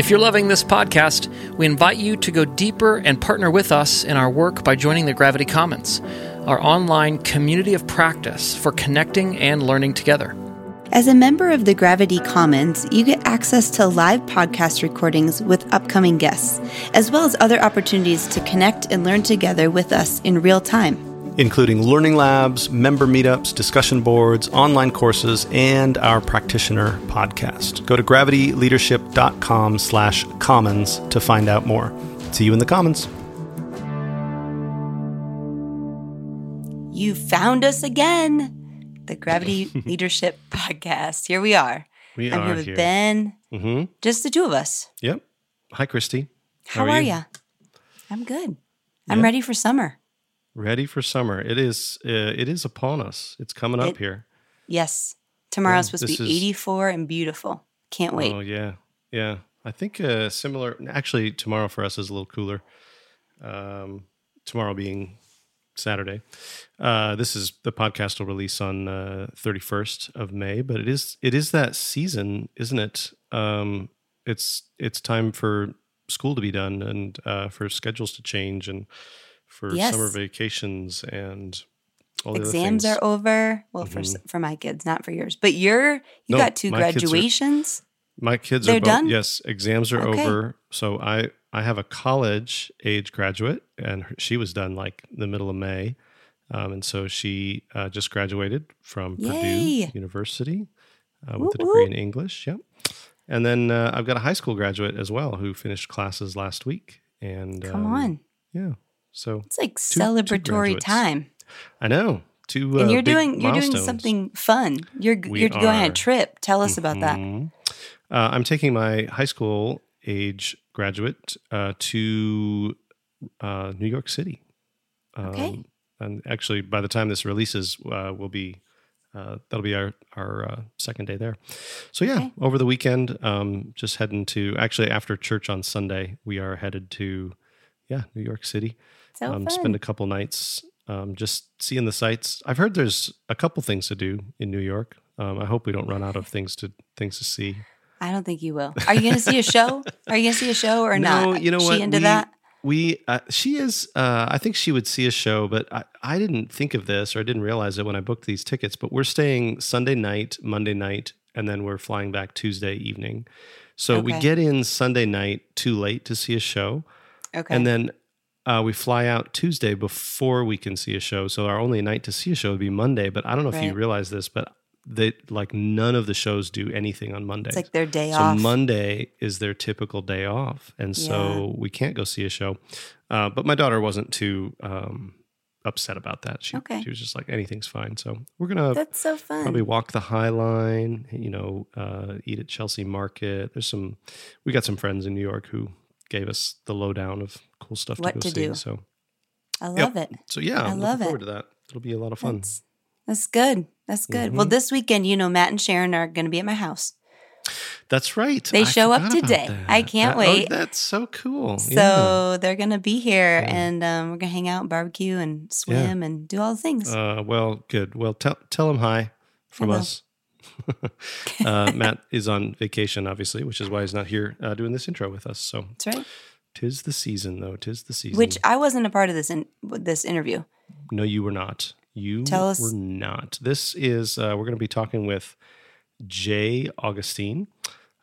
If you're loving this podcast, we invite you to go deeper and partner with us in our work by joining the Gravity Commons, our online community of practice for connecting and learning together. As a member of the Gravity Commons, you get access to live podcast recordings with upcoming guests, as well as other opportunities to connect and learn together with us in real time. Including learning labs, member meetups, discussion boards, online courses, and our practitioner podcast. Go to gravityleadership.com slash commons to find out more. See you in the commons. You found us again, the Gravity Leadership Podcast. Here we are. We I'm are here with here. Ben, Mm-hmm. just the two of us. Yep. Hi, Christy. How, are you? I'm good. I'm Yeah. ready for summer. Ready for summer. It is uh, it is upon us. It's coming up It- here. Yes. Tomorrow's Yeah, supposed to be is- 84 and beautiful. Can't wait. Oh yeah, yeah. I think uh, similar. Actually, tomorrow for us is a little cooler. Um, tomorrow being Saturday. Uh, this is the podcast will release on thirty first of May, but it is it is that season, isn't it? Um, it's it's time for school to be done and uh, for schedules to change and for Yes. summer vacations and all the Exams are over. Well, for s for my kids, not for yours. But you're you No, got two my kids are- graduations. My kids They're are both, done? yes, exams are Okay. over. So I I have a college age graduate, and her- she was done like the middle of May, um, and so she uh, just graduated from Yay. Purdue University uh, with a Whoop, degree in. English. Yep. And then uh, I've got a high school graduate as well who finished classes last week. And Come um, on. yeah. So It's like two celebratory graduates. time. I know two. Uh, and you're doing you're doing something fun. You're We you're going on a trip. Tell us about that. Mhm. Uh, I'm taking my high school age graduate uh, to uh, New York City. Um, Okay. And actually, by the time this releases, uh, we'll be uh, that'll be our our uh, second day there. So yeah, Okay. over the weekend, um, just heading to actually after church on Sunday, we are headed to yeah New York City. So um, spend a couple nights um, just seeing the sights. I've heard there's a couple things to do in New York. Um, I hope we don't run out of things to things to see. I don't think you will. Are you going to see a show? Are you going to see a show or no, not? you know she what? into we, that? We uh, she is. Uh, I think she would see a show, but I, I didn't think of this or I didn't realize it when I booked these tickets. But we're staying Sunday night, Monday night, and then we're flying back Tuesday evening. So we get in Sunday night too late to see a show, Okay. and then uh, we fly out Tuesday before we can see a show. So our only night to see a show would be Monday. But I don't know if you realize this, but they like none of the shows do anything on Monday. It's like their day so off. Monday is their typical day off, and so we can't go see a show. Uh, but my daughter wasn't too um, upset about that. She Okay. she was just like anything's fine. So we're gonna That's so fun. probably walk the High Line. You know, uh, eat at Chelsea Market. There's some. We got some friends in New York who gave us the lowdown of cool stuff What to go to see. do. So I Yep. love it. so yeah, I love looking it. forward to that. It'll be a lot of fun. That's, that's good. That's good. Well, Mhm. this weekend, you know, Matt and Sharon are going to be at my house. That's right. They I show up today. I can't That- oh, wait. that's so cool. So yeah. they're going to be here Yeah. and um, we're going to hang out and barbecue and swim and do all the things. Uh, well, good. Well, tell tell them hi from us. uh, Matt is on vacation, obviously, which is why he's not here uh, doing this intro with us. So, That's right. tis the season, though. Tis the season. Which I wasn't a part of this in this interview. no, you were not. You Tell us- were not. This is uh, we're going to be talking with Jay Augustine,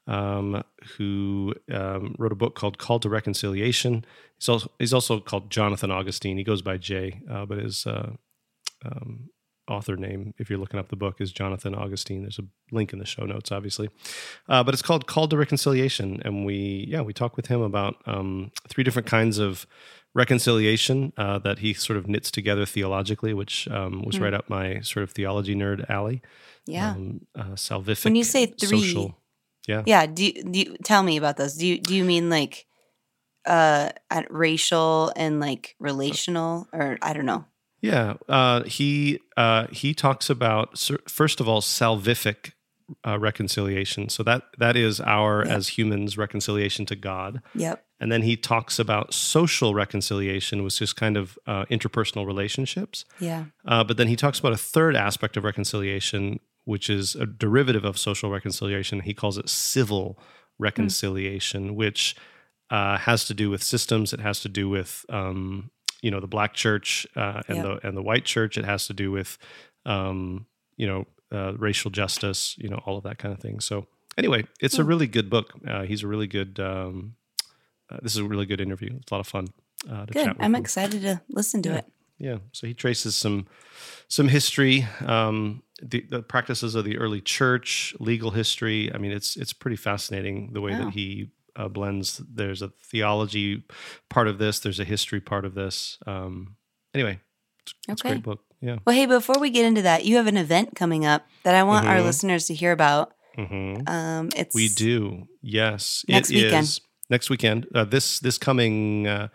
um, who um, wrote a book called "Call to Reconciliation." He's also he's also called Jonathan Augustine. He goes by Jay, uh, but his uh, um, author name, if you're looking up the book, is Jonathan Augustine. There's a link in the show notes, obviously, uh, but it's called "Called to Reconciliation," and we yeah we talk with him about um, three different kinds of reconciliation uh, that he sort of knits together theologically, which um, was right up my sort of theology nerd alley. Yeah. Um, uh, salvific. When you say three- social, yeah, yeah. Do you, do you tell me about those? Do you do you mean like uh at racial and like relational or I don't know? Yeah. Uh, he uh, he talks about first of all salvific uh, reconciliation. So that that is our Yep. as humans reconciliation to God. Yep. And then he talks about social reconciliation, which is kind of uh, interpersonal relationships. Yeah. Uh, but then he talks about a third aspect of reconciliation, which is a derivative of social reconciliation. He calls it civil reconciliation, which uh, has to do with systems. It has to do with um, you know the black church uh, and the and the white church. It has to do with um, you know uh, racial justice. You know all of that kind of thing. So anyway, it's a really good book. Uh, he's a really good. Um, uh, this is a really good interview. It's a lot of fun. Uh, to Good. I'm him. excited to listen to Yeah. it. Yeah. So he traces some some history, um, the, the practices of the early church, legal history. I mean, it's it's pretty fascinating the way that he uh, blends. There's a theology part of this. There's a history part of this. Um, anyway, it's, it's a great book. Yeah. Well, hey, before we get into that, you have an event coming up that I want our Mhm. listeners to hear about. hmm Um, it's We do. Yes. Next it weekend. is next weekend. Uh, this this coming. Uh,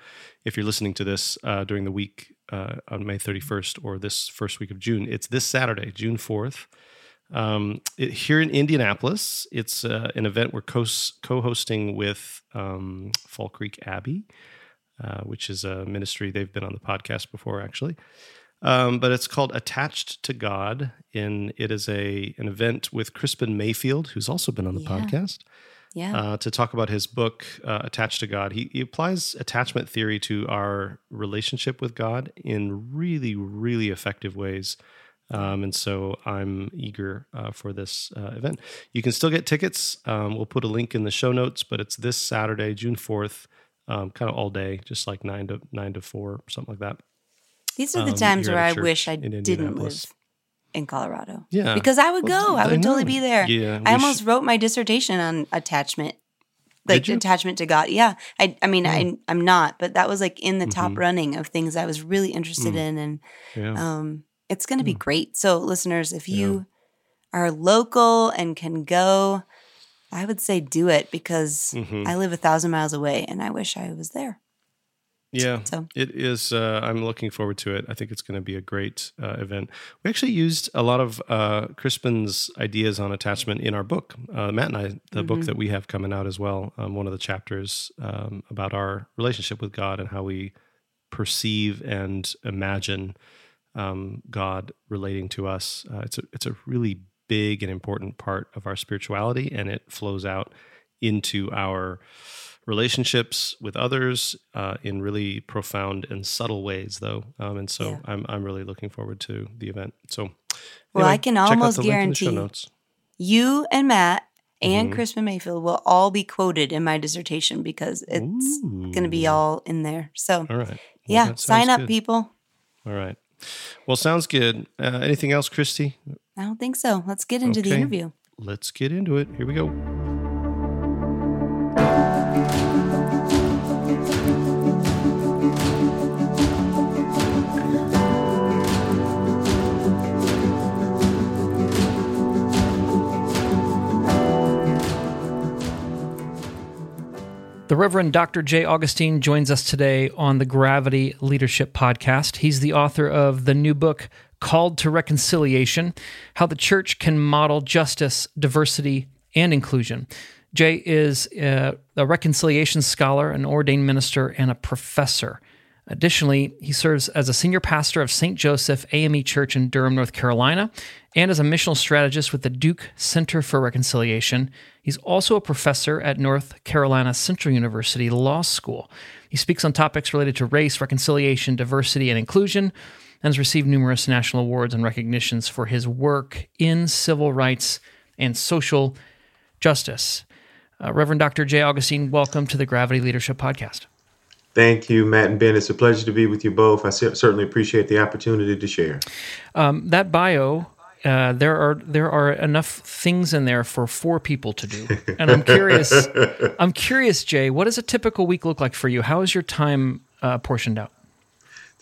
if you're listening to this uh, during the week uh, on May 31st or this first week of June, it's this Saturday, June 4th. Um, it, here in Indianapolis, it's uh, an event we're co hosting with um, Fall Creek Abbey, uh, which is a ministry. They've been on the podcast before, actually. Um, but it's called Attached to God. And it is a an event with Crispin Mayfield, who's also been on the Yeah. podcast yeah. uh, to talk about his book, uh, Attached to God. He, he applies attachment theory to our relationship with God in really, really effective ways. Um, and so I'm eager uh, for this uh, event. You can still get tickets. Um, we'll put a link in the show notes, but it's this Saturday, June 4th, um, kind of all day, just like nine to nine to four, something like that. These are the um, times where I wish I didn't live in Colorado. Yeah. Because I would Well, go. I I would totally be there. Yeah, I almost sh- wrote my dissertation on attachment. Like attachment to God. Yeah. I I mean Oh. I I'm not, but that was like in the top Mhm. running of things I was really interested Mm. in and Yeah. um it's going to be great. So listeners, if you are local and can go, I would say do it because Mhm. I live a thousand miles away and I wish I was there. Yeah, So- it is. Uh, I'm looking forward to it. I think it's going to be a great uh, event. We actually used a lot of uh, Crispin's ideas on attachment in our book. Uh, Matt and I, the book Mhm. that we have coming out as well. Um, one of the chapters um, about our relationship with God and how we perceive and imagine um, God relating to us. Uh, it's a it's a really big and important part of our spirituality, and it flows out into our relationships with others uh, in really profound and subtle ways, though. Um, and so Yeah. I'm I'm really looking forward to the event. So, Well, I can almost the link in the show guarantee. You and Matt and Mhm. Crispin Mayfield will all be quoted in my dissertation because it's going to be all in there. So, All right. Well, yeah, sign up, good. people. All right. Well, sounds good. Uh, anything else, Christy? I don't think so. Let's get into okay. the interview. Let's get into it. Here we go. Reverend Dr. Jay Augustine joins us today on the Gravity Leadership Podcast. He's the author of the new book, Called to Reconciliation How the Church Can Model Justice, Diversity, and Inclusion. Jay is a, a reconciliation scholar, an ordained minister, and a professor. Additionally, he serves as a senior pastor of St. Joseph AME Church in Durham, North Carolina, and as a missional strategist with the Duke Center for Reconciliation. He's also a professor at North Carolina Central University Law School. He speaks on topics related to race, reconciliation, diversity, and inclusion, and has received numerous national awards and recognitions for his work in civil rights and social justice. Uh, Reverend Dr. Jay Augustine, welcome to the Gravity Leadership Podcast. Thank you, Matt and Ben. It's a pleasure to be with you both. I certainly appreciate the opportunity to share. Um, that bio, uh, there are there are enough things in there for four people to do, and I'm curious. I'm curious, Jay. What does a typical week look like for you? How is your time uh, portioned out?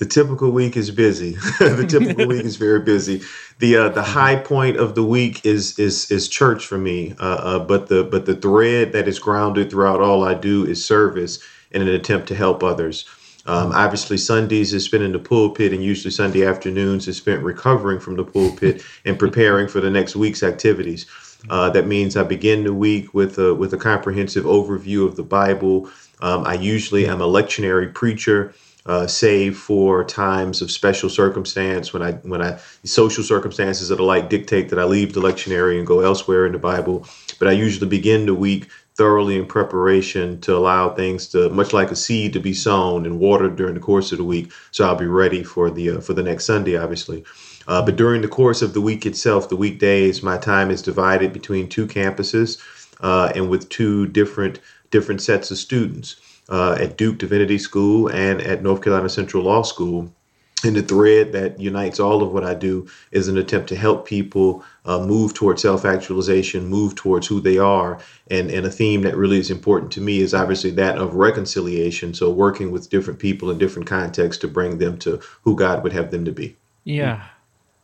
The typical week is busy. the typical week is very busy. The uh, the high point of the week is is is church for me. Uh, uh, but the but the thread that is grounded throughout all I do is service in an attempt to help others. Um, obviously, Sundays is spent in the pulpit, and usually Sunday afternoons is spent recovering from the pulpit and preparing for the next week's activities. Uh, that means I begin the week with a with a comprehensive overview of the Bible. Um, I usually am a lectionary preacher, uh, save for times of special circumstance when I when I social circumstances that are like dictate that I leave the lectionary and go elsewhere in the Bible. But I usually begin the week thoroughly in preparation to allow things to much like a seed to be sown and watered during the course of the week. So i'll be ready for the uh, for the next sunday obviously. Uh, but during the course of the week itself the weekdays my time is divided between two campuses uh, and with two different different sets of students uh, at duke divinity school and at north carolina central law school. And the thread that unites all of what I do is an attempt to help people uh, move towards self actualization, move towards who they are. And, and a theme that really is important to me is obviously that of reconciliation. So, working with different people in different contexts to bring them to who God would have them to be. Yeah.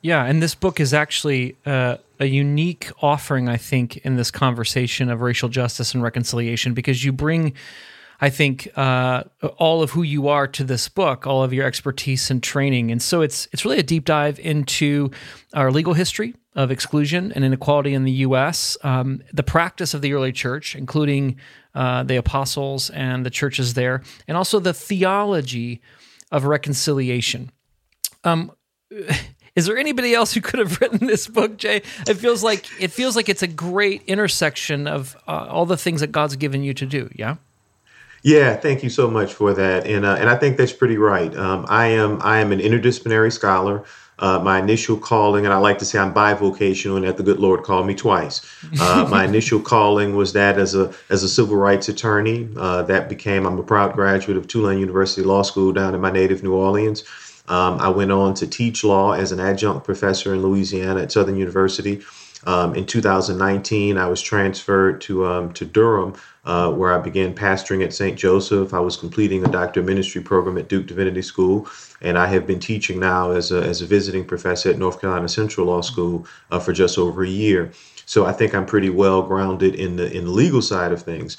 Yeah. And this book is actually uh, a unique offering, I think, in this conversation of racial justice and reconciliation because you bring I think uh, all of who you are to this book, all of your expertise and training, and so it's it's really a deep dive into our legal history of exclusion and inequality in the U.S., um, the practice of the early church, including uh, the apostles and the churches there, and also the theology of reconciliation. Um, is there anybody else who could have written this book, Jay? It feels like it feels like it's a great intersection of uh, all the things that God's given you to do. Yeah. Yeah, thank you so much for that, and uh, and I think that's pretty right. Um, I am I am an interdisciplinary scholar. Uh, my initial calling, and I like to say I'm bivocational, and that the good Lord called me twice. Uh, my initial calling was that as a as a civil rights attorney. Uh, that became I'm a proud graduate of Tulane University Law School down in my native New Orleans. Um, I went on to teach law as an adjunct professor in Louisiana at Southern University. Um, in 2019, I was transferred to um, to Durham uh, where I began pastoring at St. Joseph. I was completing a doctor of ministry program at Duke Divinity School, and I have been teaching now as a, as a visiting professor at North Carolina Central Law School uh, for just over a year. So I think I'm pretty well grounded in the in the legal side of things.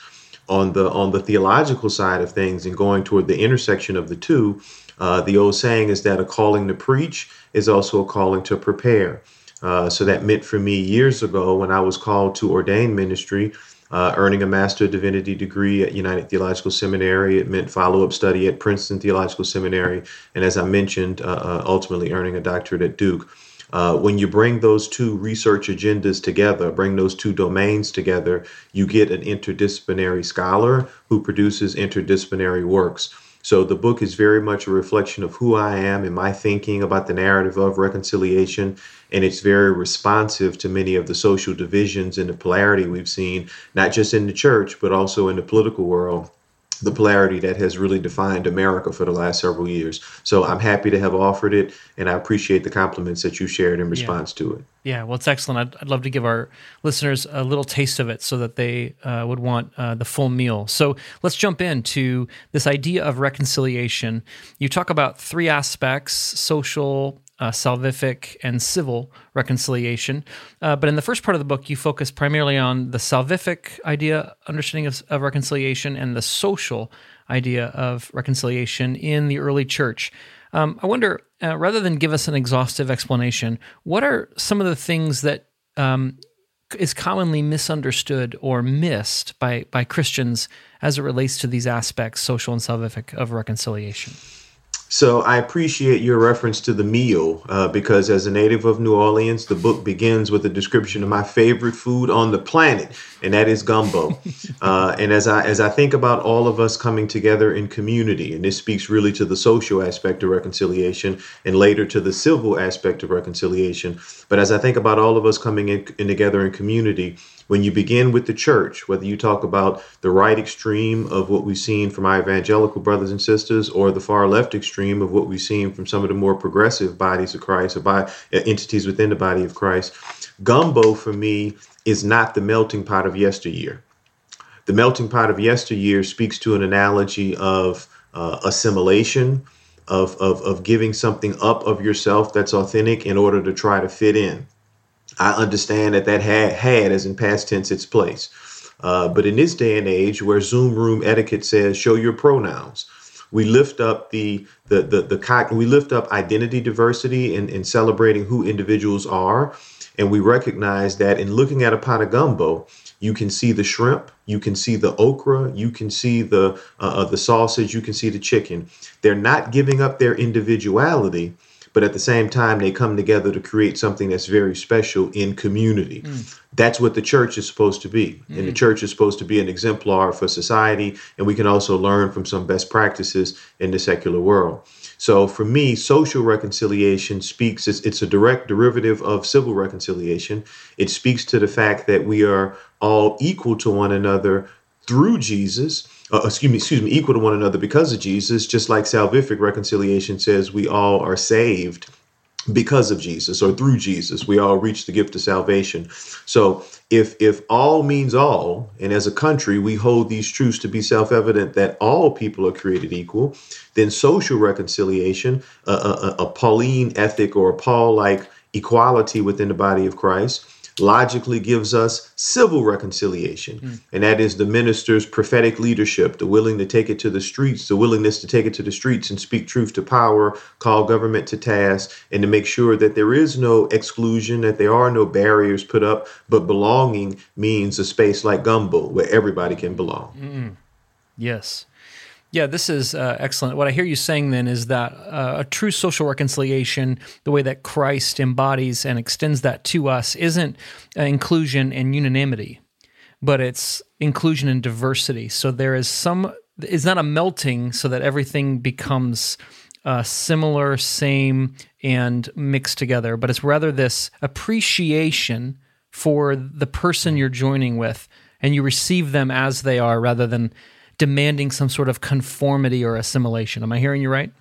On the on the theological side of things, and going toward the intersection of the two, uh, the old saying is that a calling to preach is also a calling to prepare. Uh, so that meant for me years ago when I was called to ordain ministry uh, earning a Master of Divinity degree at United Theological Seminary. It meant follow up study at Princeton Theological Seminary. And as I mentioned, uh, uh, ultimately earning a doctorate at Duke. Uh, when you bring those two research agendas together, bring those two domains together, you get an interdisciplinary scholar who produces interdisciplinary works. So the book is very much a reflection of who I am and my thinking about the narrative of reconciliation. And it's very responsive to many of the social divisions and the polarity we've seen, not just in the church, but also in the political world the polarity that has really defined America for the last several years. So I'm happy to have offered it, and I appreciate the compliments that you shared in response yeah. to it. Yeah, well, it's excellent. I'd, I'd, love to give our listeners a little taste of it so that they uh, would want uh, the full meal. So let's jump into this idea of reconciliation. You talk about three aspects social, uh, salvific and civil reconciliation. Uh, but in the first part of the book, you focus primarily on the salvific idea, understanding of, of, reconciliation, and the social idea of reconciliation in the early church. Um, I wonder, uh, rather than give us an exhaustive explanation, what are some of the things that um, is commonly misunderstood or missed by by Christians as it relates to these aspects, social and salvific, of reconciliation? So I appreciate your reference to the meal uh, because, as a native of New Orleans, the book begins with a description of my favorite food on the planet, and that is gumbo. uh, and as I as I think about all of us coming together in community, and this speaks really to the social aspect of reconciliation, and later to the civil aspect of reconciliation. But as I think about all of us coming in, in together in community, when you begin with the church, whether you talk about the right extreme of what we've seen from our evangelical brothers and sisters or the far left extreme of what we've seen from some of the more progressive bodies of Christ or by uh, entities within the body of Christ, gumbo for me is not the melting pot of yesteryear. The melting pot of yesteryear speaks to an analogy of uh, assimilation, of, of, of giving something up of yourself that's authentic in order to try to fit in. I understand that that had, had as in past tense its place. Uh, but in this day and age where Zoom room etiquette says show your pronouns, we lift up the the the, the we lift up identity diversity and, in celebrating who individuals are, and we recognize that in looking at a pot of gumbo, you can see the shrimp, you can see the okra, you can see the uh, uh the sausage, you can see the chicken. They're not giving up their individuality but at the same time they come together to create something that's very special in community mm. that's what the church is supposed to be mm. and the mm. church is supposed to be an exemplar for society and we can also learn from some best practices in the secular world so for me social reconciliation speaks it's, it's a direct derivative of civil reconciliation it speaks to the fact that we are all equal to one another through jesus uh, excuse me, excuse me, equal to one another because of Jesus, just like salvific reconciliation says we all are saved because of Jesus or through Jesus. We all reach the gift of salvation. So if if all means all, and as a country we hold these truths to be self-evident that all people are created equal, then social reconciliation, a, a, a Pauline ethic or a Paul-like equality within the body of Christ logically gives us civil reconciliation. Mm. And that is the minister's prophetic leadership, the willing to take it to the streets, the willingness to take it to the streets and speak truth to power, call government to task, and to make sure that there is no exclusion, that there are no barriers put up, but belonging means a space like Gumbo where everybody can belong. Mm. Yes. Yeah, this is uh, excellent. What I hear you saying then is that uh, a true social reconciliation, the way that Christ embodies and extends that to us, isn't uh, inclusion and unanimity, but it's inclusion and diversity. So there is some, it's not a melting so that everything becomes uh, similar, same, and mixed together, but it's rather this appreciation for the person you're joining with, and you receive them as they are rather than demanding some sort of conformity or assimilation. Am I hearing you right?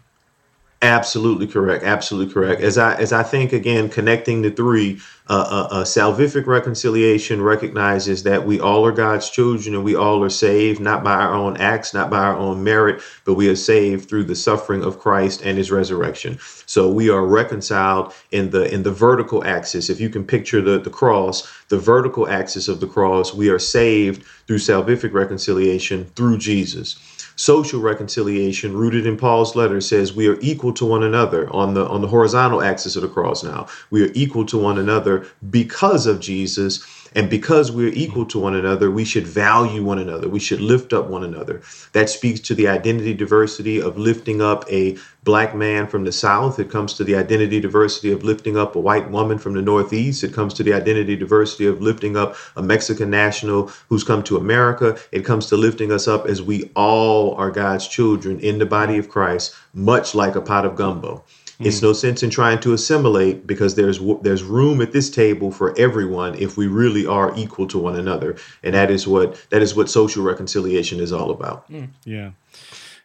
Absolutely correct. Absolutely correct. As I as I think again, connecting the three, uh, uh, uh, salvific reconciliation recognizes that we all are God's children and we all are saved not by our own acts, not by our own merit, but we are saved through the suffering of Christ and His resurrection. So we are reconciled in the in the vertical axis. If you can picture the the cross, the vertical axis of the cross, we are saved through salvific reconciliation through Jesus social reconciliation rooted in Paul's letter says we are equal to one another on the on the horizontal axis of the cross now. We are equal to one another because of Jesus and because we're equal to one another, we should value one another. We should lift up one another. That speaks to the identity diversity of lifting up a black man from the South. It comes to the identity diversity of lifting up a white woman from the Northeast. It comes to the identity diversity of lifting up a Mexican national who's come to America. It comes to lifting us up as we all are God's children in the body of Christ, much like a pot of gumbo. It's no sense in trying to assimilate because there's there's room at this table for everyone if we really are equal to one another, and that is what that is what social reconciliation is all about. Yeah.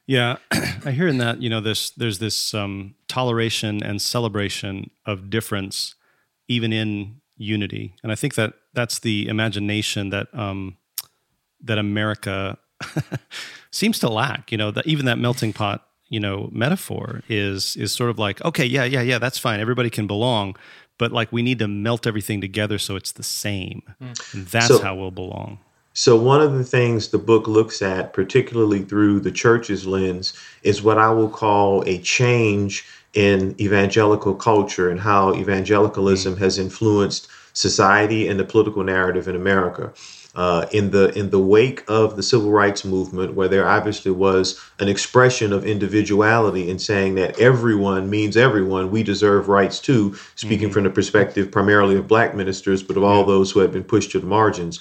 Yeah, I hear in that you know this there's this um, toleration and celebration of difference, even in unity, and I think that that's the imagination that um, that America seems to lack. You know, that even that melting pot you know metaphor is is sort of like okay, yeah, yeah, yeah, that's fine. Everybody can belong, but like we need to melt everything together so it's the same. Mm. And that's so, how we'll belong. So, one of the things the book looks at, particularly through the church's lens, is what I will call a change in evangelical culture and how evangelicalism has influenced society and the political narrative in America. Uh, in the in the wake of the civil rights movement, where there obviously was an expression of individuality in saying that everyone means everyone, we deserve rights too. Speaking mm-hmm. from the perspective primarily of black ministers, but of all those who had been pushed to the margins.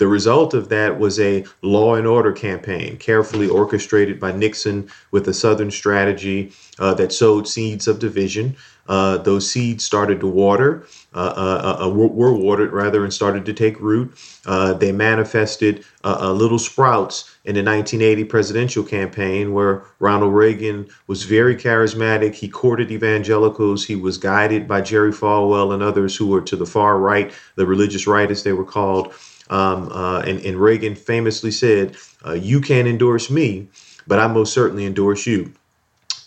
The result of that was a law and order campaign, carefully orchestrated by Nixon with a Southern strategy uh, that sowed seeds of division. Uh, those seeds started to water, uh, uh, uh were watered rather, and started to take root. Uh, they manifested little sprouts in the 1980 presidential campaign, where Ronald Reagan was very charismatic. He courted evangelicals. He was guided by Jerry Falwell and others who were to the far right, the religious right, as they were called. Um, uh, and, and, Reagan famously said, uh, You can't endorse me, but I most certainly endorse you.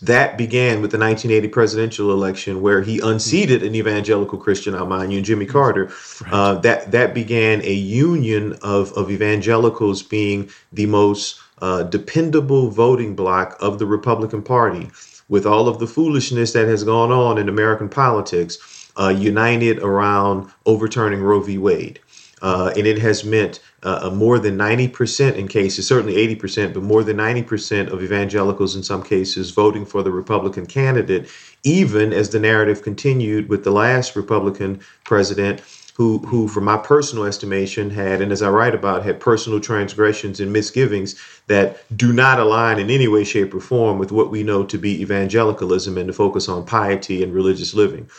That began with the 1980 presidential election, where he unseated an evangelical Christian, I'll mind you, and Jimmy Carter. Uh, that that began a union of of evangelicals being the most uh, dependable voting bloc of the Republican Party. With all of the foolishness that has gone on in American politics, uh, united around overturning Roe v. Wade. Uh, and it has meant uh, more than 90% in cases, certainly 80%, but more than 90% of evangelicals in some cases voting for the Republican candidate, even as the narrative continued with the last Republican president. Who, who, from my personal estimation, had, and as I write about, had personal transgressions and misgivings that do not align in any way, shape, or form with what we know to be evangelicalism and the focus on piety and religious living.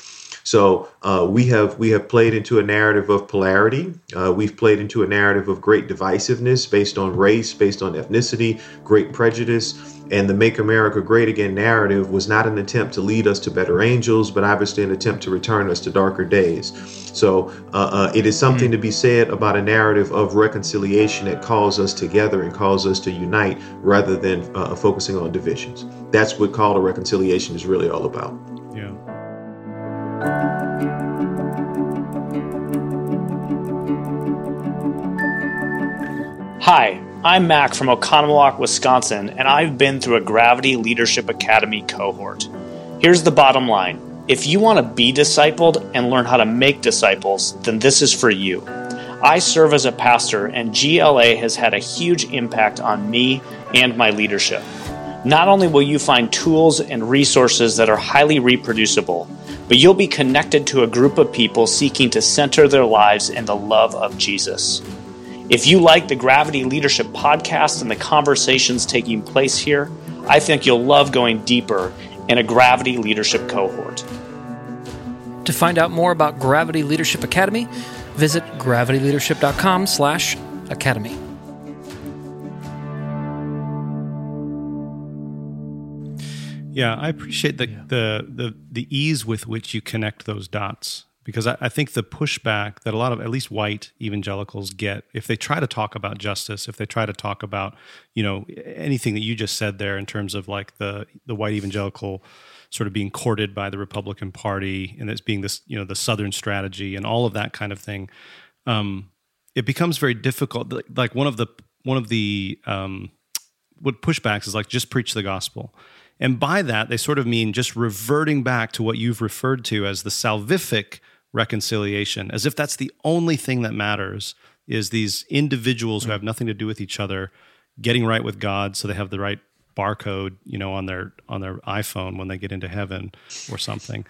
So uh, we have we have played into a narrative of polarity. Uh, we've played into a narrative of great divisiveness based on race, based on ethnicity, great prejudice. And the Make America Great Again narrative was not an attempt to lead us to better angels, but obviously an attempt to return us to darker days. So uh, uh it is something mm. to be said about a narrative of reconciliation that calls us together and calls us to unite rather than uh, focusing on divisions. That's what Called to Reconciliation is really all about. Hi, I'm Mac from Oconomowoc, Wisconsin, and I've been through a Gravity Leadership Academy cohort. Here's the bottom line if you want to be discipled and learn how to make disciples, then this is for you. I serve as a pastor, and GLA has had a huge impact on me and my leadership. Not only will you find tools and resources that are highly reproducible, but you'll be connected to a group of people seeking to center their lives in the love of Jesus. If you like the Gravity Leadership podcast and the conversations taking place here, I think you'll love going deeper in a Gravity Leadership cohort. To find out more about Gravity Leadership Academy, visit gravityleadership.com/academy. Yeah, I appreciate the, yeah. the the the ease with which you connect those dots because I, I, think the pushback that a lot of at least white evangelicals get if they try to talk about justice, if they try to talk about you know anything that you just said there in terms of like the the white evangelical sort of being courted by the Republican Party and it's being this you know the Southern strategy and all of that kind of thing, um, it becomes very difficult. Like one of the one of the um, what pushbacks is like just preach the gospel and by that, they sort of mean just reverting back to what you've referred to as the salvific reconciliation, as if that's the only thing that matters is these individuals who mm. have nothing to do with each other getting right with God so they have the right barcode, you know, on their on their iPhone when they get into heaven or something.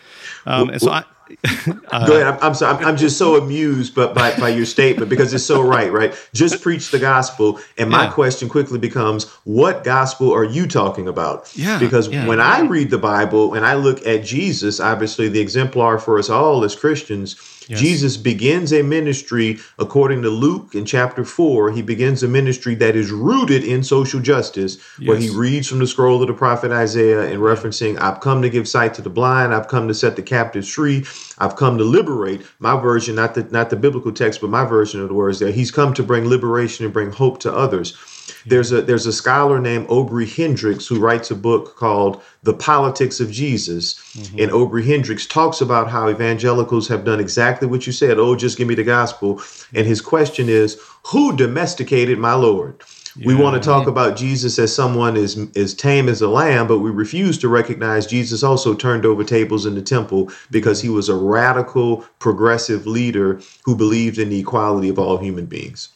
Um, and so I. Uh, Go ahead. I'm, I'm sorry. I'm, I'm, just so amused, but by, by your statement because it's so right. Right. Just preach the gospel, and my yeah. question quickly becomes, what gospel are you talking about? Yeah. Because yeah. when I read the Bible and I look at Jesus, obviously the exemplar for us all as Christians, Yes. Jesus begins a ministry, according to Luke in chapter 4, he begins a ministry that is rooted in social justice, yes. where he reads from the scroll of the prophet Isaiah and referencing, I've come to give sight to the blind, I've come to set the captives free, I've come to liberate. My version, not the not the biblical text, but my version of the words there, he's come to bring liberation and bring hope to others. There's a there's a scholar named Obery Hendricks who writes a book called The Politics of Jesus. Mm-hmm. And Obery Hendricks talks about how evangelicals have done exactly what you said. Oh, just give me the gospel. And his question is, who domesticated my Lord? Yeah. We want to talk about Jesus as someone as, as tame as a lamb, but we refuse to recognize Jesus also turned over tables in the temple because he was a radical, progressive leader who believed in the equality of all human beings.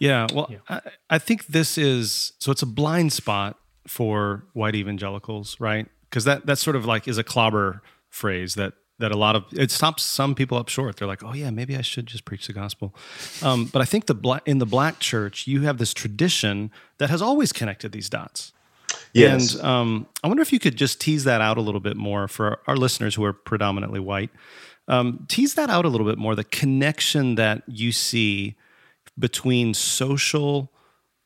Yeah, well, yeah. I, I think this is so it's a blind spot for white evangelicals, right? Because that that sort of like is a clobber phrase that that a lot of it stops some people up short. They're like, oh yeah, maybe I should just preach the gospel. Um, but I think the black in the black church, you have this tradition that has always connected these dots. Yes. And um, I wonder if you could just tease that out a little bit more for our listeners who are predominantly white. Um, tease that out a little bit more. The connection that you see between social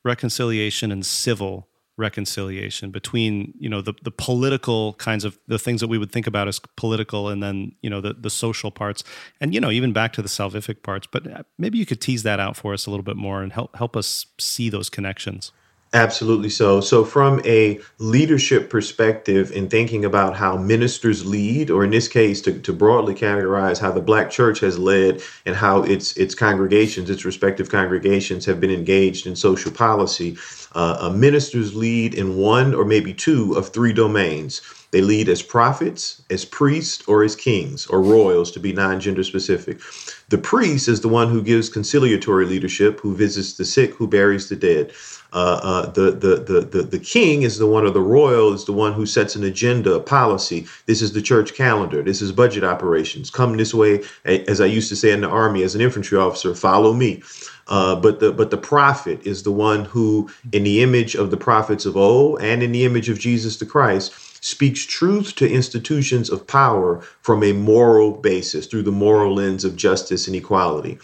reconciliation and civil reconciliation between you know the, the political kinds of the things that we would think about as political and then you know the, the social parts and you know even back to the salvific parts. But uh, maybe you could tease that out for us a little bit more and help help us see those connections Absolutely so. So, from a leadership perspective, in thinking about how ministers lead, or in this case, to, to broadly categorize how the Black church has led and how its its congregations, its respective congregations, have been engaged in social policy, uh, ministers lead in one or maybe two of three domains. They lead as prophets, as priests, or as kings or royals to be non gender specific. The priest is the one who gives conciliatory leadership, who visits the sick, who buries the dead. Uh, uh, the, the, the, the, the king is the one, or the royal is the one who sets an agenda, a policy. This is the church calendar. This is budget operations. Come this way, as I used to say in the army as an infantry officer, follow me. Uh, but the but the prophet is the one who, in the image of the prophets of old and in the image of Jesus the Christ, speaks truth to institutions of power from a moral basis through the moral lens of justice and equality.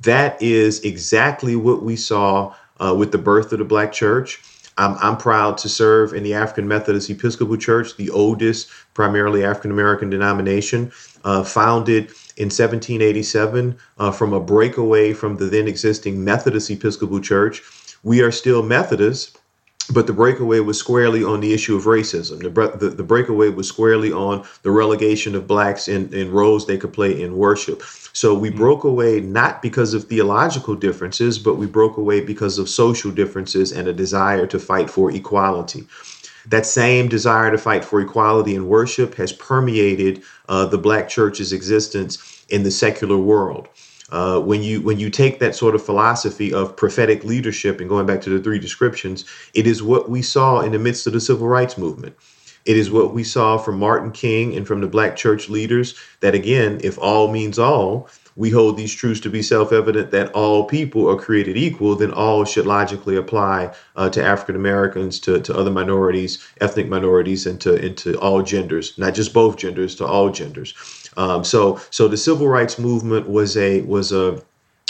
That is exactly what we saw uh, with the birth of the Black church. I'm, I'm proud to serve in the African Methodist Episcopal Church, the oldest, primarily African American denomination, uh, founded in 1787 uh, from a breakaway from the then existing Methodist Episcopal Church. We are still Methodists, but the breakaway was squarely on the issue of racism. The, the, the, breakaway was squarely on the relegation of blacks in, in roles they could play in worship. So we mm-hmm. broke away not because of theological differences, but we broke away because of social differences and a desire to fight for equality. That same desire to fight for equality in worship has permeated uh, the black church's existence in the secular world. Uh, when you when you take that sort of philosophy of prophetic leadership and going back to the three descriptions, it is what we saw in the midst of the civil rights movement. It is what we saw from Martin King and from the black church leaders that again, if all means all, we hold these truths to be self-evident that all people are created equal, then all should logically apply uh, to African Americans, to, to other minorities, ethnic minorities, and to into all genders, not just both genders, to all genders. Um, so so the civil rights movement was a was a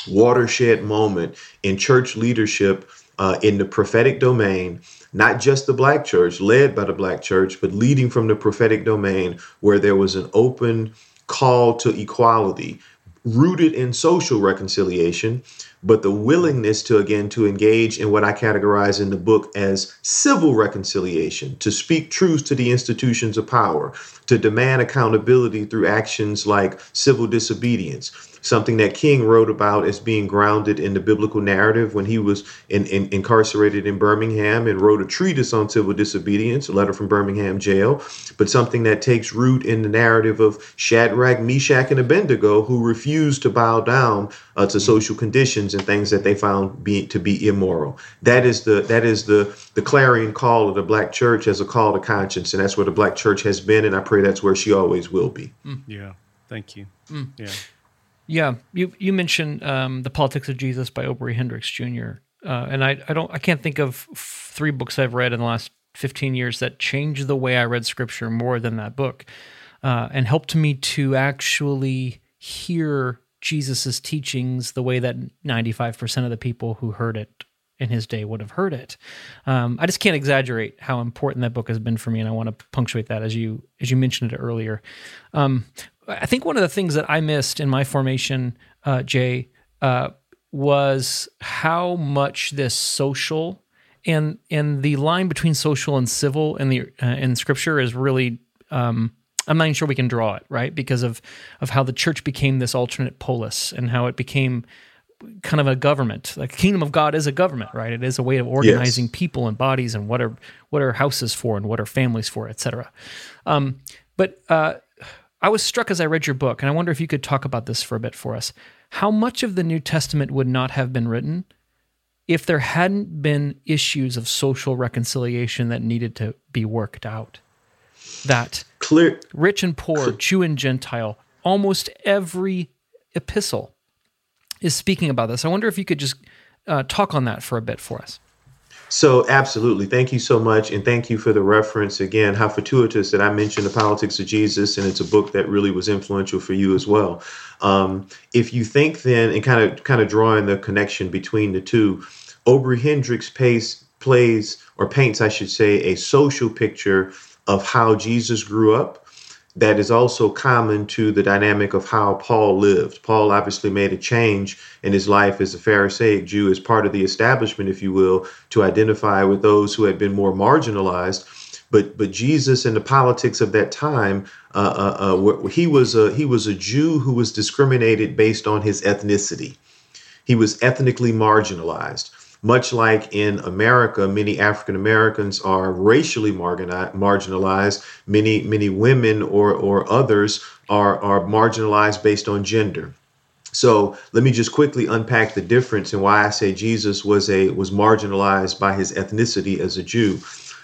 watershed moment in church leadership uh, in the prophetic domain not just the black church led by the black church but leading from the prophetic domain where there was an open call to equality rooted in social reconciliation but the willingness to again to engage in what i categorize in the book as civil reconciliation to speak truth to the institutions of power to demand accountability through actions like civil disobedience something that King wrote about as being grounded in the biblical narrative when he was in, in, incarcerated in Birmingham and wrote a treatise on civil disobedience, a letter from Birmingham jail, but something that takes root in the narrative of Shadrach, Meshach, and Abednego, who refused to bow down uh, to social conditions and things that they found be, to be immoral. That is the that is the the clarion call of the black church as a call to conscience, and that's where the black church has been, and I pray that's where she always will be. Mm. Yeah, thank you. Mm. Yeah. Yeah, you you mentioned um, the Politics of Jesus by Obery Hendricks Jr. Uh, and I I don't I can't think of three books I've read in the last fifteen years that changed the way I read Scripture more than that book, uh, and helped me to actually hear Jesus's teachings the way that ninety five percent of the people who heard it in his day would have heard it. Um, I just can't exaggerate how important that book has been for me, and I want to punctuate that as you as you mentioned it earlier. Um, I think one of the things that I missed in my formation, uh, Jay, uh, was how much this social and and the line between social and civil in the uh, in Scripture is really. Um, I'm not even sure we can draw it right because of of how the church became this alternate polis and how it became kind of a government. Like kingdom of God is a government, right? It is a way of organizing yes. people and bodies and what are what are houses for and what are families for, etc. Um, but uh, I was struck as I read your book, and I wonder if you could talk about this for a bit for us. How much of the New Testament would not have been written if there hadn't been issues of social reconciliation that needed to be worked out? That clear, rich and poor, clear. Jew and Gentile, almost every epistle is speaking about this. I wonder if you could just uh, talk on that for a bit for us. So, absolutely. Thank you so much. And thank you for the reference again. How fortuitous that I mentioned the politics of Jesus, and it's a book that really was influential for you as well. Um, if you think then, and kind of kind of drawing the connection between the two, Obery Hendricks plays or paints, I should say, a social picture of how Jesus grew up that is also common to the dynamic of how Paul lived. Paul obviously made a change in his life as a Pharisaic Jew, as part of the establishment, if you will, to identify with those who had been more marginalized. But but Jesus and the politics of that time, uh, uh, uh, he was a he was a Jew who was discriminated based on his ethnicity. He was ethnically marginalized much like in America, many African Americans are racially marginalized. Many many women or or others are are marginalized based on gender. So let me just quickly unpack the difference and why I say Jesus was a was marginalized by his ethnicity as a Jew.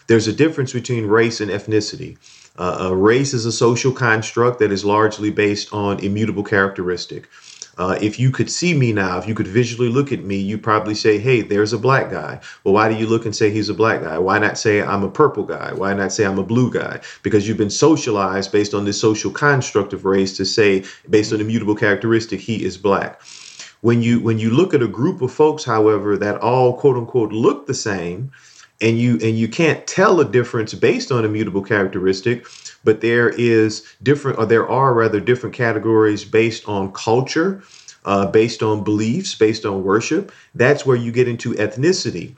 There's a difference between race and ethnicity. Uh, race is a social construct that is largely based on immutable characteristic. Uh, if you could see me now, if you could visually look at me, you probably say, hey, there's a black guy. Well, why do you look and say he's a black guy? Why not say I'm a purple guy? Why not say I'm a blue guy? Because you've been socialized based on this social construct of race to say, based on immutable characteristic, he is black. When you when you look at a group of folks, however, that all quote unquote look the same, and you and you can't tell a difference based on immutable characteristic, but there is different, or there are rather different categories based on culture, uh, based on beliefs, based on worship. That's where you get into ethnicity.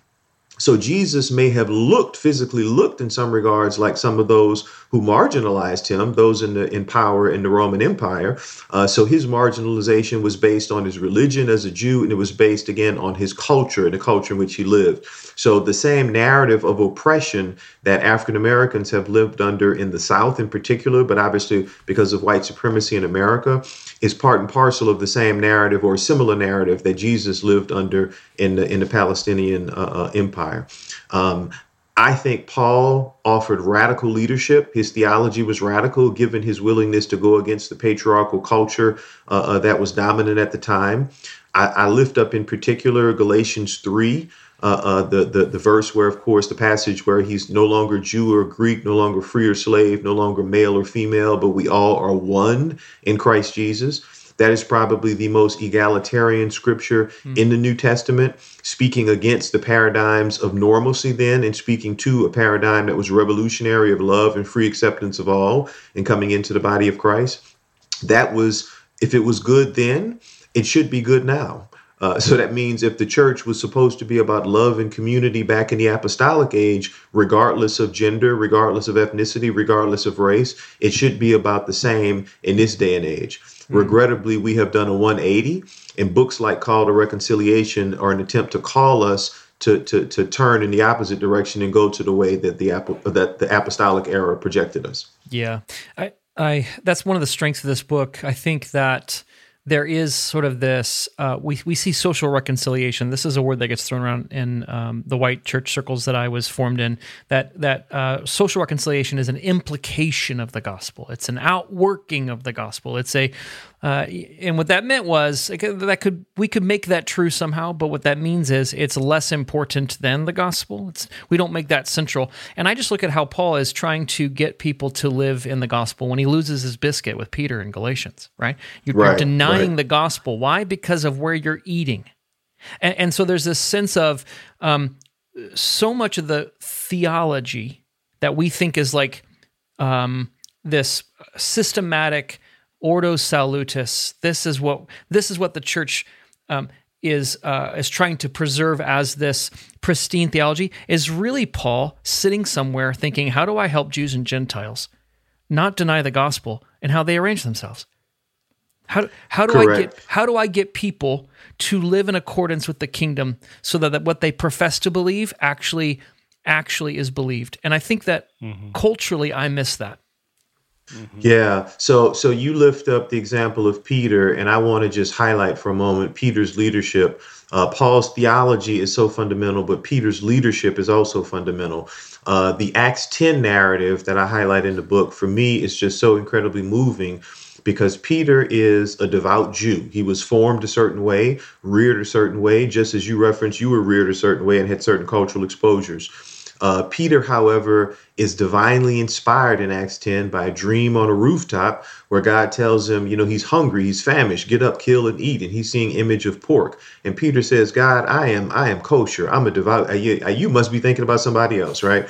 So Jesus may have looked physically looked in some regards like some of those who marginalized him, those in the in power in the Roman Empire. Uh, so his marginalization was based on his religion as a Jew, and it was based again on his culture, and the culture in which he lived. So the same narrative of oppression that African Americans have lived under in the South, in particular, but obviously because of white supremacy in America, is part and parcel of the same narrative or similar narrative that Jesus lived under in the in the Palestinian uh, uh, Empire. Um, I think Paul offered radical leadership. His theology was radical, given his willingness to go against the patriarchal culture uh, uh, that was dominant at the time. I, I, lift up in particular Galatians 3, uh, uh, the, the, the verse where, of course, the passage where he's no longer Jew or Greek, no longer free or slave, no longer male or female, but we all are one in Christ Jesus. That is probably the most egalitarian scripture mm. in the New Testament, speaking against the paradigms of normalcy then and speaking to a paradigm that was revolutionary of love and free acceptance of all and coming into the body of Christ. That was, if it was good then, it should be good now. Uh, so that means if the church was supposed to be about love and community back in the apostolic age, regardless of gender, regardless of ethnicity, regardless of race, it should be about the same in this day and age. Regrettably, we have done a 180, and books like Called to Reconciliation are an attempt to call us to, to, to turn in the opposite direction and go to the way that the that the apostolic era projected us. Yeah, I, I that's one of the strengths of this book. I think that there is sort of this uh, we we see social reconciliation. This is a word that gets thrown around in um, the white church circles that I was formed in. That that uh, social reconciliation is an implication of the gospel. It's an outworking of the gospel. It's a uh, and what that meant was that could we could make that true somehow, but what that means is it's less important than the gospel. It's we don't make that central. And I just look at how Paul is trying to get people to live in the gospel when he loses his biscuit with Peter in Galatians. Right? You're, right, you're denying right. the gospel. Why? Because of where you're eating. And, and so there's this sense of um, so much of the theology that we think is like um, this systematic ordo salutis. This is what this is what the church um, is uh, is trying to preserve as this pristine theology. Is really Paul sitting somewhere thinking, how do I help Jews and Gentiles not deny the gospel and how they arrange themselves? How, how do Correct. I get how do I get people to live in accordance with the kingdom so that, that what they profess to believe actually actually is believed? And I think that mm-hmm. culturally I miss that. Mm-hmm. Yeah. So so you lift up the example of Peter, and I want to just highlight for a moment Peter's leadership. Uh, Paul's theology is so fundamental, but Peter's leadership is also fundamental. Uh, the Acts 10 narrative that I highlight in the book, for me, is just so incredibly moving because Peter is a devout Jew. He was formed a certain way, reared a certain way, just as you referenced, you were reared a certain way and had certain cultural exposures. Uh, Peter, however, is divinely inspired in Acts 10 by a dream on a rooftop where God tells him, you know, he's hungry, he's famished, get up, kill and eat. And he's seeing image of pork. And Peter says, God, I am, I am kosher. I'm a devout, you, you must be thinking about somebody else, right?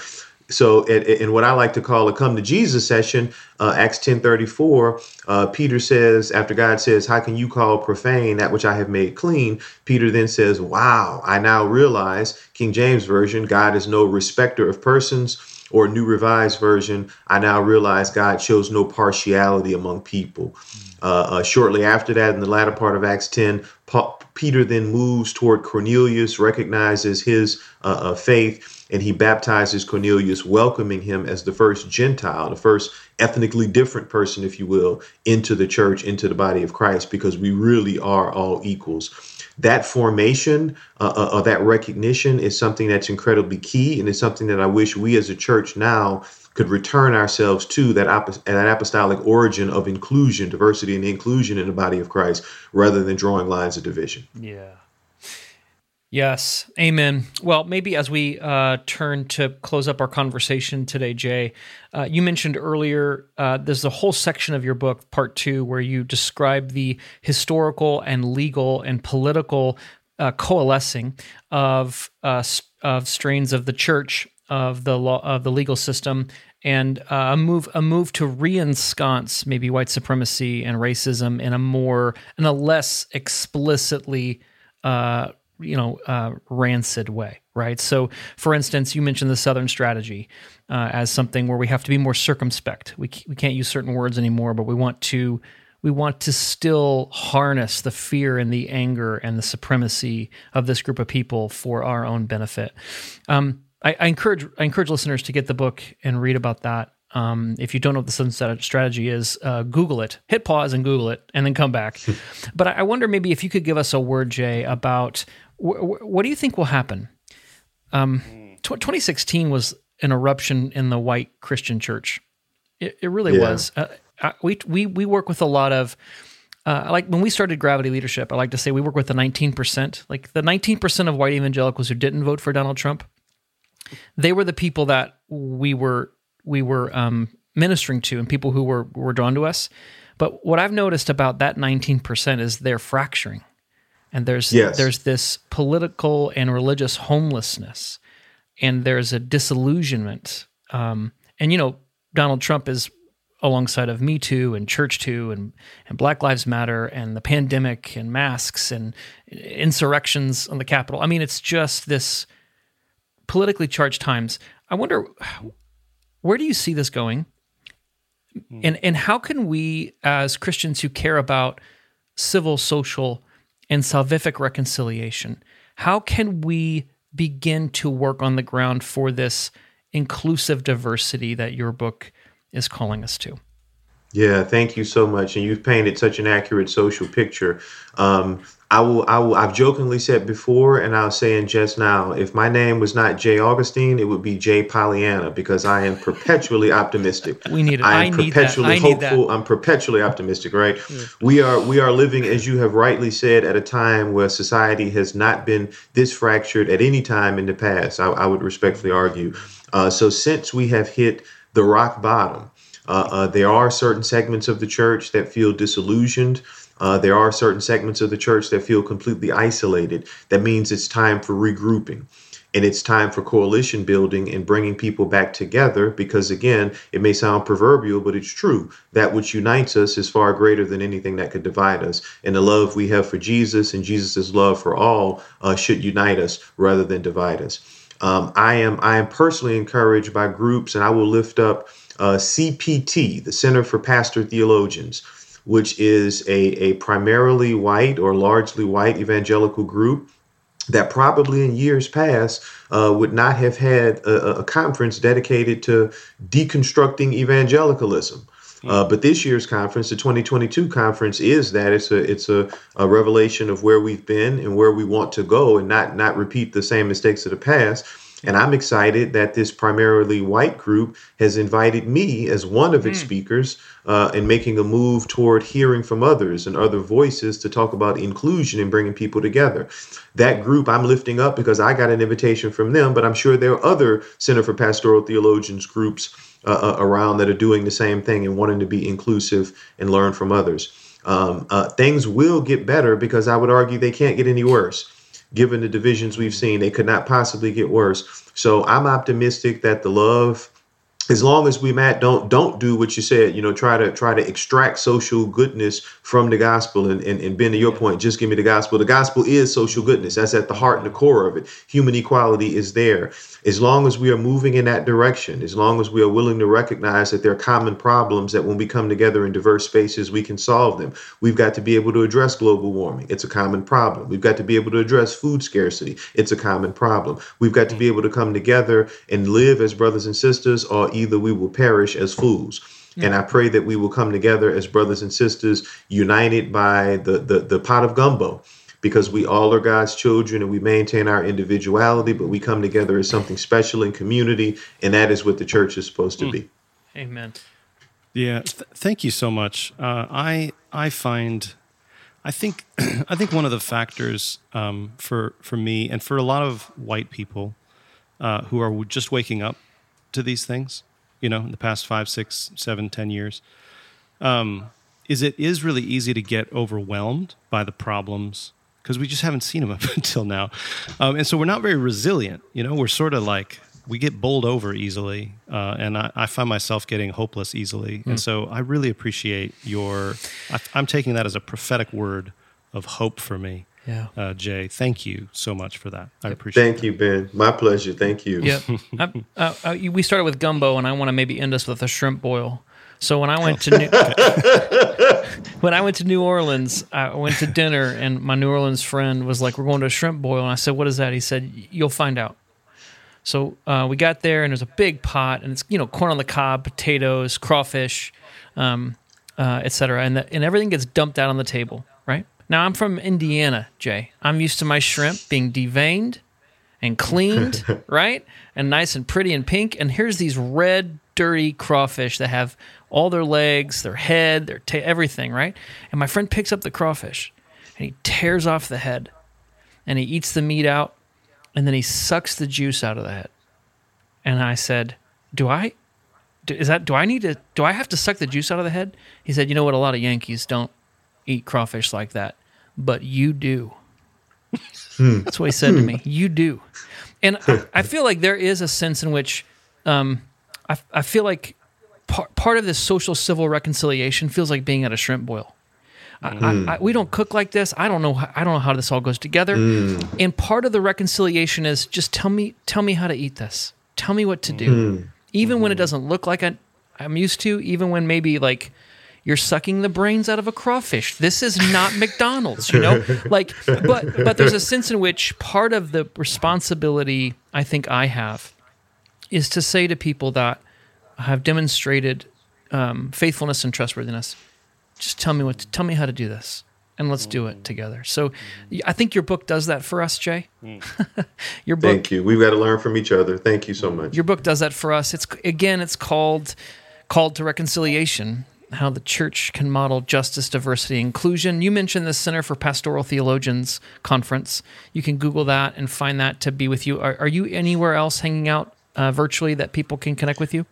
So in what I like to call a come to Jesus session, uh, Acts 10 34, uh, Peter says, after God says, How can you call profane that which I have made clean? Peter then says, Wow, I now realize, King James Version, God is no respecter of persons, or New Revised Version, I now realize God shows no partiality among people. Uh, uh, shortly after that, in the latter part of Acts 10, Paul, Peter then moves toward Cornelius, recognizes his uh, uh, faith, and he baptizes Cornelius, welcoming him as the first Gentile, the first ethnically different person, if you will, into the church, into the body of Christ, because we really are all equals. That formation, uh, uh, that recognition is something that's incredibly key, and it's something that I wish we as a church now could return ourselves to that, that apostolic origin of inclusion, diversity, and inclusion in the body of Christ, rather than drawing lines of division. Yeah. Yes, amen. Well, maybe as we uh, turn to close up our conversation today, Jay, uh, you mentioned earlier uh, there's a whole section of your book, part two, where you describe the historical and legal and political uh, coalescing of uh, of strains of the church, of the law, of the legal system, and uh, a move a move to re-ensconce maybe white supremacy and racism in a more in a less explicitly uh, you know uh, rancid way right so for instance you mentioned the southern strategy uh, as something where we have to be more circumspect we, we can't use certain words anymore but we want to we want to still harness the fear and the anger and the supremacy of this group of people for our own benefit um, I, I, encourage I encourage listeners to get the book and read about that. Um, if you don't know what the southern strategy is, uh, Google it. Hit pause and Google it, and then come back. but I, I, wonder maybe if you could give us a word, Jay, about wh- wh- what do you think will happen. Um, tw- 2016 was an eruption in the white Christian church. It, it really yeah. was. Uh, we we we work with a lot of. Uh, like when we started Gravity Leadership, I like to say we work with the 19%. Like the 19% of white evangelicals who didn't vote for Donald Trump they were the people that we were we were um, ministering to and people who were were drawn to us. But what I've noticed about that 19% is they're fracturing. And there's yes. there's this political and religious homelessness, and there's a disillusionment. Um, and you know, Donald Trump is alongside of Me Too and Church Too and, and Black Lives Matter and the pandemic and masks and insurrections on the Capitol. I mean, it's just this politically charged times. I wonder where do you see this going? And and how can we as Christians who care about civil, social, and salvific reconciliation, how can we begin to work on the ground for this inclusive diversity that your book is calling us to? Yeah, thank you so much. And you've painted such an accurate social picture. Um, I will, I will, I've jokingly said before, and I'll say in just now, if my name was not Jay Augustine, it would be Jay Pollyanna because I am perpetually optimistic. We need it. I am need that. perpetually I that. hopeful. I'm perpetually optimistic, right? We are, we are living, as you have rightly said, at a time where society has not been this fractured at any time in the past. I, I would respectfully argue. Uh, so since we have hit the rock bottom, uh, uh, there are certain segments of the church that feel disillusioned. Uh, there are certain segments of the church that feel completely isolated. That means it's time for regrouping. And it's time for coalition building and bringing people back together because, again, it may sound proverbial, but it's true. That which unites us is far greater than anything that could divide us. And the love we have for Jesus and Jesus' love for all uh, should unite us rather than divide us. Um, I am I am personally encouraged by groups, and I will lift up uh, CPT, the Center for Pastor Theologians, which is a, a primarily white or largely white evangelical group that probably in years past uh, would not have had a, a conference dedicated to deconstructing evangelicalism. Uh, but this year's conference, the 2022 conference, is that it's a it's a, a revelation of where we've been and where we want to go, and not not repeat the same mistakes of the past. And I'm excited that this primarily white group has invited me as one of its speakers uh, and making a move toward hearing from others and other voices to talk about inclusion and bringing people together. That group I'm lifting up because I got an invitation from them, but I'm sure there are other Center for Pastoral Theologians groups uh, uh, around that are doing the same thing and wanting to be inclusive and learn from others. Um, uh, things will get better because I would argue they can't get any worse given the divisions we've seen. They could not possibly get worse. So I'm optimistic that the love, as long as we Matt don't don't do what you said, you know, try to try to extract social goodness from the gospel and, and, and Ben to your point, just give me the gospel. The gospel is social goodness. That's at the heart and the core of it. Human equality is there. As long as we are moving in that direction, as long as we are willing to recognize that there are common problems that when we come together in diverse spaces, we can solve them. We've got to be able to address global warming. It's a common problem. We've got to be able to address food scarcity. It's a common problem. We've got to be able to come together and live as brothers and sisters, or either we will perish as fools. And I pray that we will come together as brothers and sisters, united by the, the, the pot of gumbo, because we all are God's children and we maintain our individuality, but we come together as something special in community. And that is what the church is supposed to be. Amen. Yeah, th- thank you so much. Uh, I I find, I think, I think one of the factors um, for for me and for a lot of white people uh, who are just waking up to these things, you know, in the past five, six, seven, ten years, um, is it is really easy to get overwhelmed by the problems because we just haven't seen them up until now, um, and so we're not very resilient. You know, we're sort of like we get bowled over easily, uh, and I, I find myself getting hopeless easily. And so I really appreciate your. I, I'm taking that as a prophetic word of hope for me. Yeah. Uh, Jay, thank you so much for that. I appreciate. it. Thank you, Ben. My pleasure. Thank you. Yep. I, uh, uh, we started with gumbo, and I want to maybe end us with a shrimp boil. So when I went to New, when I went to New Orleans, I went to dinner, and my New Orleans friend was like, "We're going to a shrimp boil," and I said, "What is that?" He said, "You'll find out." So uh, we got there, and there's a big pot, and it's you know corn on the cob, potatoes, crawfish, um, uh, etc., and the, and everything gets dumped out on the table. Now, I'm from Indiana, Jay. I'm used to my shrimp being deveined and cleaned, right, and nice and pretty and pink. And here's these red, dirty crawfish that have all their legs, their head, their ta- everything, right. And my friend picks up the crawfish, and he tears off the head, and he eats the meat out, and then he sucks the juice out of the head. And I said, "Do I? Do, is that? Do I need to? Do I have to suck the juice out of the head?" He said, "You know what? A lot of Yankees don't eat crawfish like that, but you do." Hmm. That's what he said to me. Hmm. You do, and I, I feel like there is a sense in which, um, I, I feel like part part of this social civil reconciliation feels like being at a shrimp boil. I, I, hmm. I, we don't cook like this. I don't know. How, I don't know how this all goes together. And part of the reconciliation is just tell me, tell me how to eat this. Tell me what to do, even when it doesn't look like I, I'm used to, even when maybe like you're sucking the brains out of a crawfish. This is not McDonald's, you know? Like but but there's a sense in which part of the responsibility I think I have is to say to people that have demonstrated um, faithfulness and trustworthiness, just tell me what to, tell me how to do this and let's do it together. So I think your book does that for us, Jay. your book Thank you. We've got to learn from each other. Thank you so much. your book does that for us. It's again, it's called called to reconciliation. How the church can model justice, diversity, inclusion. You mentioned the Center for Pastoral Theologians conference. You can Google that and find that to be with you. Are, are you anywhere else hanging out uh, virtually that people can connect with you?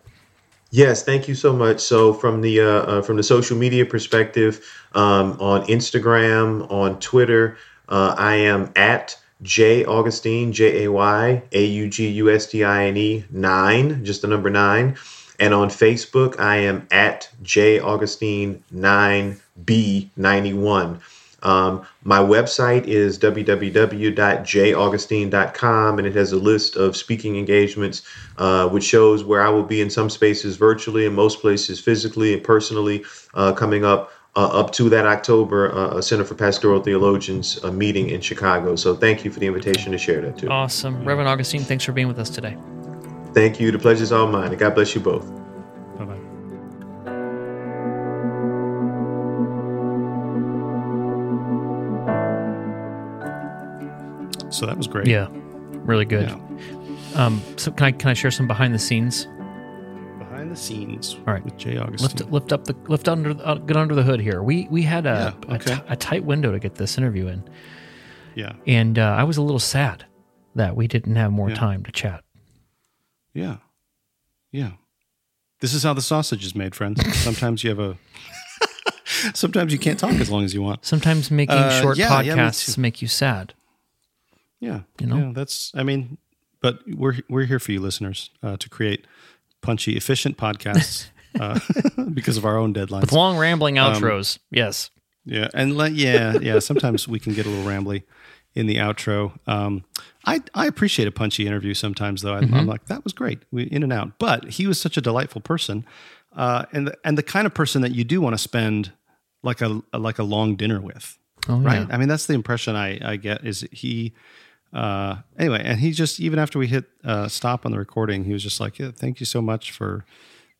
Yes, thank you so much. So, from the uh, uh, from the social media perspective, um, on Instagram, on Twitter, uh, I am at Jay Augustine J A Y A U G U S T I N E nine, just the number nine, and on Facebook, I am at Jay Augustine nine B ninety one. Um, my website is www.jaugustine.com, and it has a list of speaking engagements, uh, which shows where I will be in some spaces virtually, in most places physically and personally, uh, coming up. Uh, up to that October uh, Center for Pastoral Theologians uh, meeting in Chicago. So thank you for the invitation to share that too. Awesome. Reverend Augustine, thanks for being with us today. Thank you. The pleasure's all mine. And God bless you both. Bye bye. So that was great. Yeah, really good. Yeah. Um, so can I can I share some behind the scenes? Behind the scenes. All right. With Jay Augustine. Lift lift up the lift under uh, get under the hood here. We we had a Yeah, a okay. ti- a tight window to get this interview in, Yeah. and uh, I was a little sad that we didn't have more Yeah. time to chat. Yeah. Yeah. This is how the sausage is made, friends. Sometimes you have a. Sometimes you can't talk as long as you want. Sometimes making Uh, short yeah, yeah, podcasts too. make you sad. Yeah. You know? Yeah, that's. I mean, but we're we're here for you, listeners, uh, to create punchy, efficient podcasts uh, because of our own deadlines. With long rambling Um, outros, yes. Yeah, and let, yeah, yeah. Sometimes we can get a little rambly in the outro. Um, I I appreciate a punchy interview sometimes, though. I, Mm-hmm. I'm like, that was great, we in and out. But he was such a delightful person, uh, and the, and the kind of person that you do want to spend like a like a long dinner with, Oh right? yeah. I mean, that's the impression I I get. Is he? Uh, anyway, and he just even after we hit uh, stop on the recording, he was just like, yeah, "Thank you so much for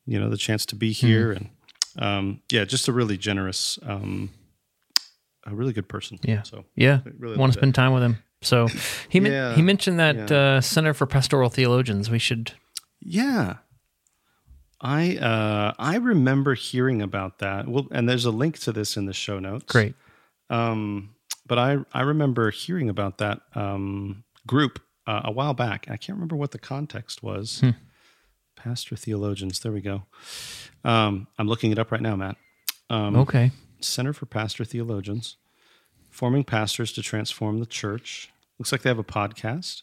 you know the chance to be Mm-hmm. here," and um, yeah, just a really generous. Um, a really good person. Yeah. So Yeah, I really want to spend time with him. So he men- Yeah, he mentioned that yeah. uh, Center for Pastoral Theologians. We should. yeah. I uh, I remember hearing about that. Well, and there's a link to this in the show notes. Great. Um, but I I remember hearing about that um, group uh, a while back. I can't remember what the context was. Hmm. Pastor theologians. There we go. Um, I'm looking it up right now, Matt. Um, Okay. Center for Pastor Theologians, forming pastors to transform the church. Looks like they have a podcast.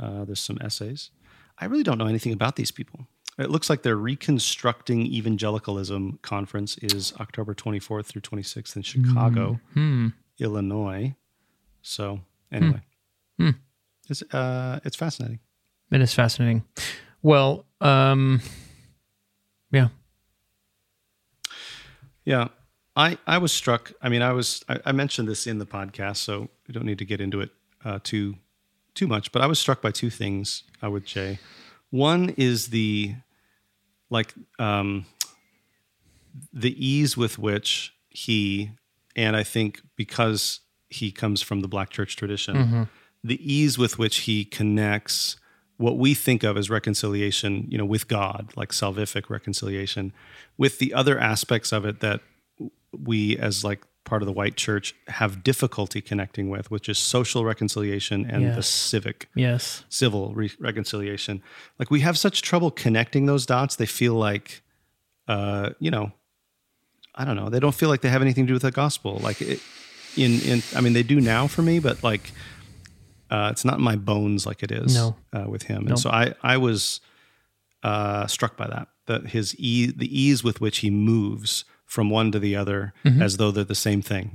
Uh, there's some essays. I really don't know anything about these people. It looks like their Reconstructing Evangelicalism conference is October 24th through 26th in Chicago, Hmm. Illinois. So anyway, Hmm. it's uh, it's fascinating. It is fascinating. Well, um, yeah. Yeah, I I was struck. I mean, I was I, I mentioned this in the podcast, so we don't need to get into it uh, too too much. But I was struck by two things. I would say, one is the like um, the ease with which he and I think because he comes from the Black Church tradition, the ease with which he connects what we think of as reconciliation, you know, with God, like salvific reconciliation, with the other aspects of it that we as like part of the white church have difficulty connecting with, which is social reconciliation and the civic Yes. civil re- reconciliation. Like we have such trouble connecting those dots. They feel like, uh, you know, I don't know. They don't feel like they have anything to do with the gospel. Like it, in in I mean, they do now for me, but like, uh, it's not in my bones like it is No. uh, with him. No. And so I I was uh, struck by that that his e- the ease with which he moves from one to the other as though they're the same thing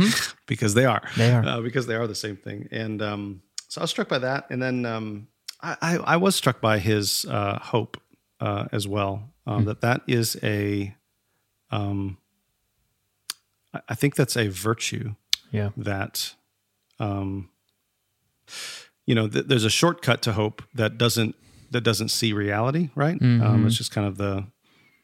because they are They are. uh, because they are the same thing and um, so I was struck by that and then um, I, I, I was struck by his uh, hope uh, as well. Um, That that is a, um, I- I think that's a virtue Yeah. that, um, you know, th- there's a shortcut to hope that doesn't that doesn't see reality, right? Um, it's just kind of the,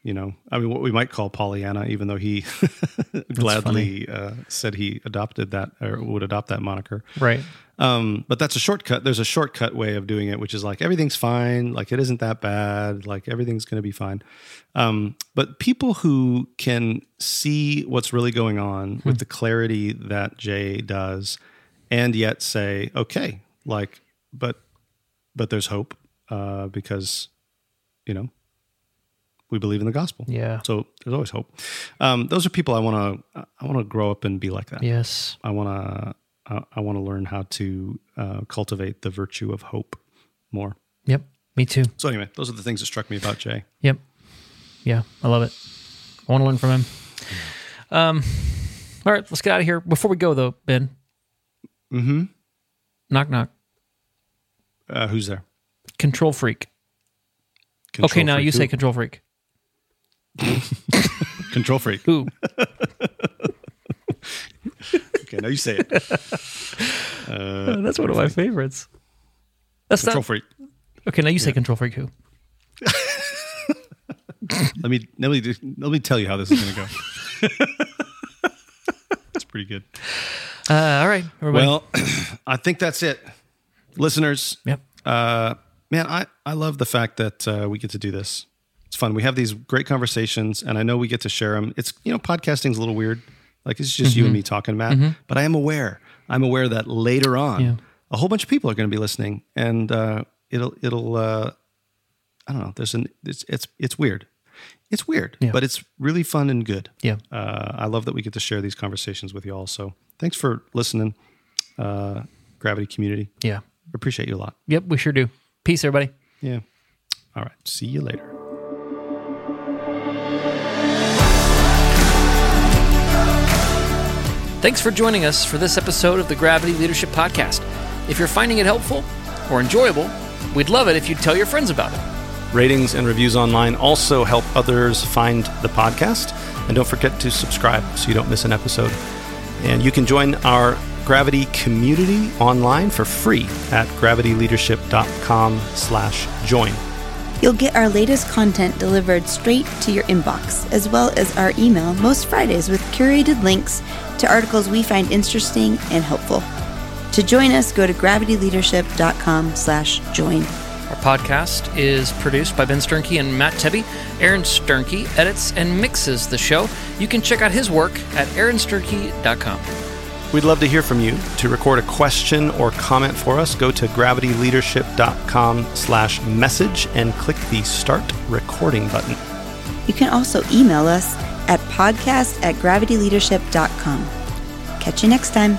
you know, I mean, what we might call Pollyanna, even though he gladly uh, said he adopted that or would adopt that moniker. Right. Um, but that's a shortcut. There's a shortcut way of doing it, which is like everything's fine, like it isn't that bad, like everything's going to be fine. Um, but people who can see what's really going on with the clarity that Jay does, and yet say, okay, like, but but there's hope uh, because you know we believe in the gospel. Yeah. So there's always hope. Um, those are people I want to I want to grow up and be like that. Yes. I want to I, I want to learn how to uh, cultivate the virtue of hope more. Yep. Me too. So anyway, those are the things that struck me about Jay. Yep. Yeah, I love it. I want to learn from him. Um, all right, let's get out of here. Before we go, though, Ben. Mm-hmm. Knock knock. Uh, who's there? Control freak. Control okay, now you Who? say control freak. control freak. Who? Okay, now you say it. Uh, That's one of my favorites. That's control not freak. okay. Now you say control freak. Who? Let me let me let me tell you how this is going to go. That's pretty good. Uh, all right, everybody. Well, I think that's it, listeners. Yep. Uh, man, I, I love the fact that uh, we get to do this. Fun. We have these great conversations, and I know we get to share them. It's you know, podcasting's a little weird. Like it's just you and me talking, Matt. But I am aware. I'm aware that later on, Yeah. a whole bunch of people are going to be listening, and uh, it'll it'll. Uh, I don't know. There's an it's it's it's weird. It's weird, Yeah. but it's really fun and good. Yeah. Uh, I love that we get to share these conversations with you all. So thanks for listening, uh, Gravity community. Yeah. Appreciate you a lot. Yep. We sure do. Peace, everybody. Yeah. All right. See you later. Thanks for joining us for this episode of the Gravity Leadership Podcast. If you're finding it helpful or enjoyable, we'd love it if you'd tell your friends about it. Ratings and reviews online also help others find the podcast. And don't forget to subscribe so you don't miss an episode. And you can join our Gravity community online for free at gravityleadership.com slash join. You'll get our latest content delivered straight to your inbox, as well as our email most Fridays with curated links to articles we find interesting and helpful. To join us, go to gravityleadership.com slash join. Our podcast is produced by Ben Sternke and Matt Tebbe. Aaron Sternke edits and mixes the show. You can check out his work at aaronsternke.com. We'd love to hear from you. To record a question or comment for us, go to gravityleadership.com slash message and click the start recording button. You can also email us at podcast at gravityleadership.com. Catch you next time.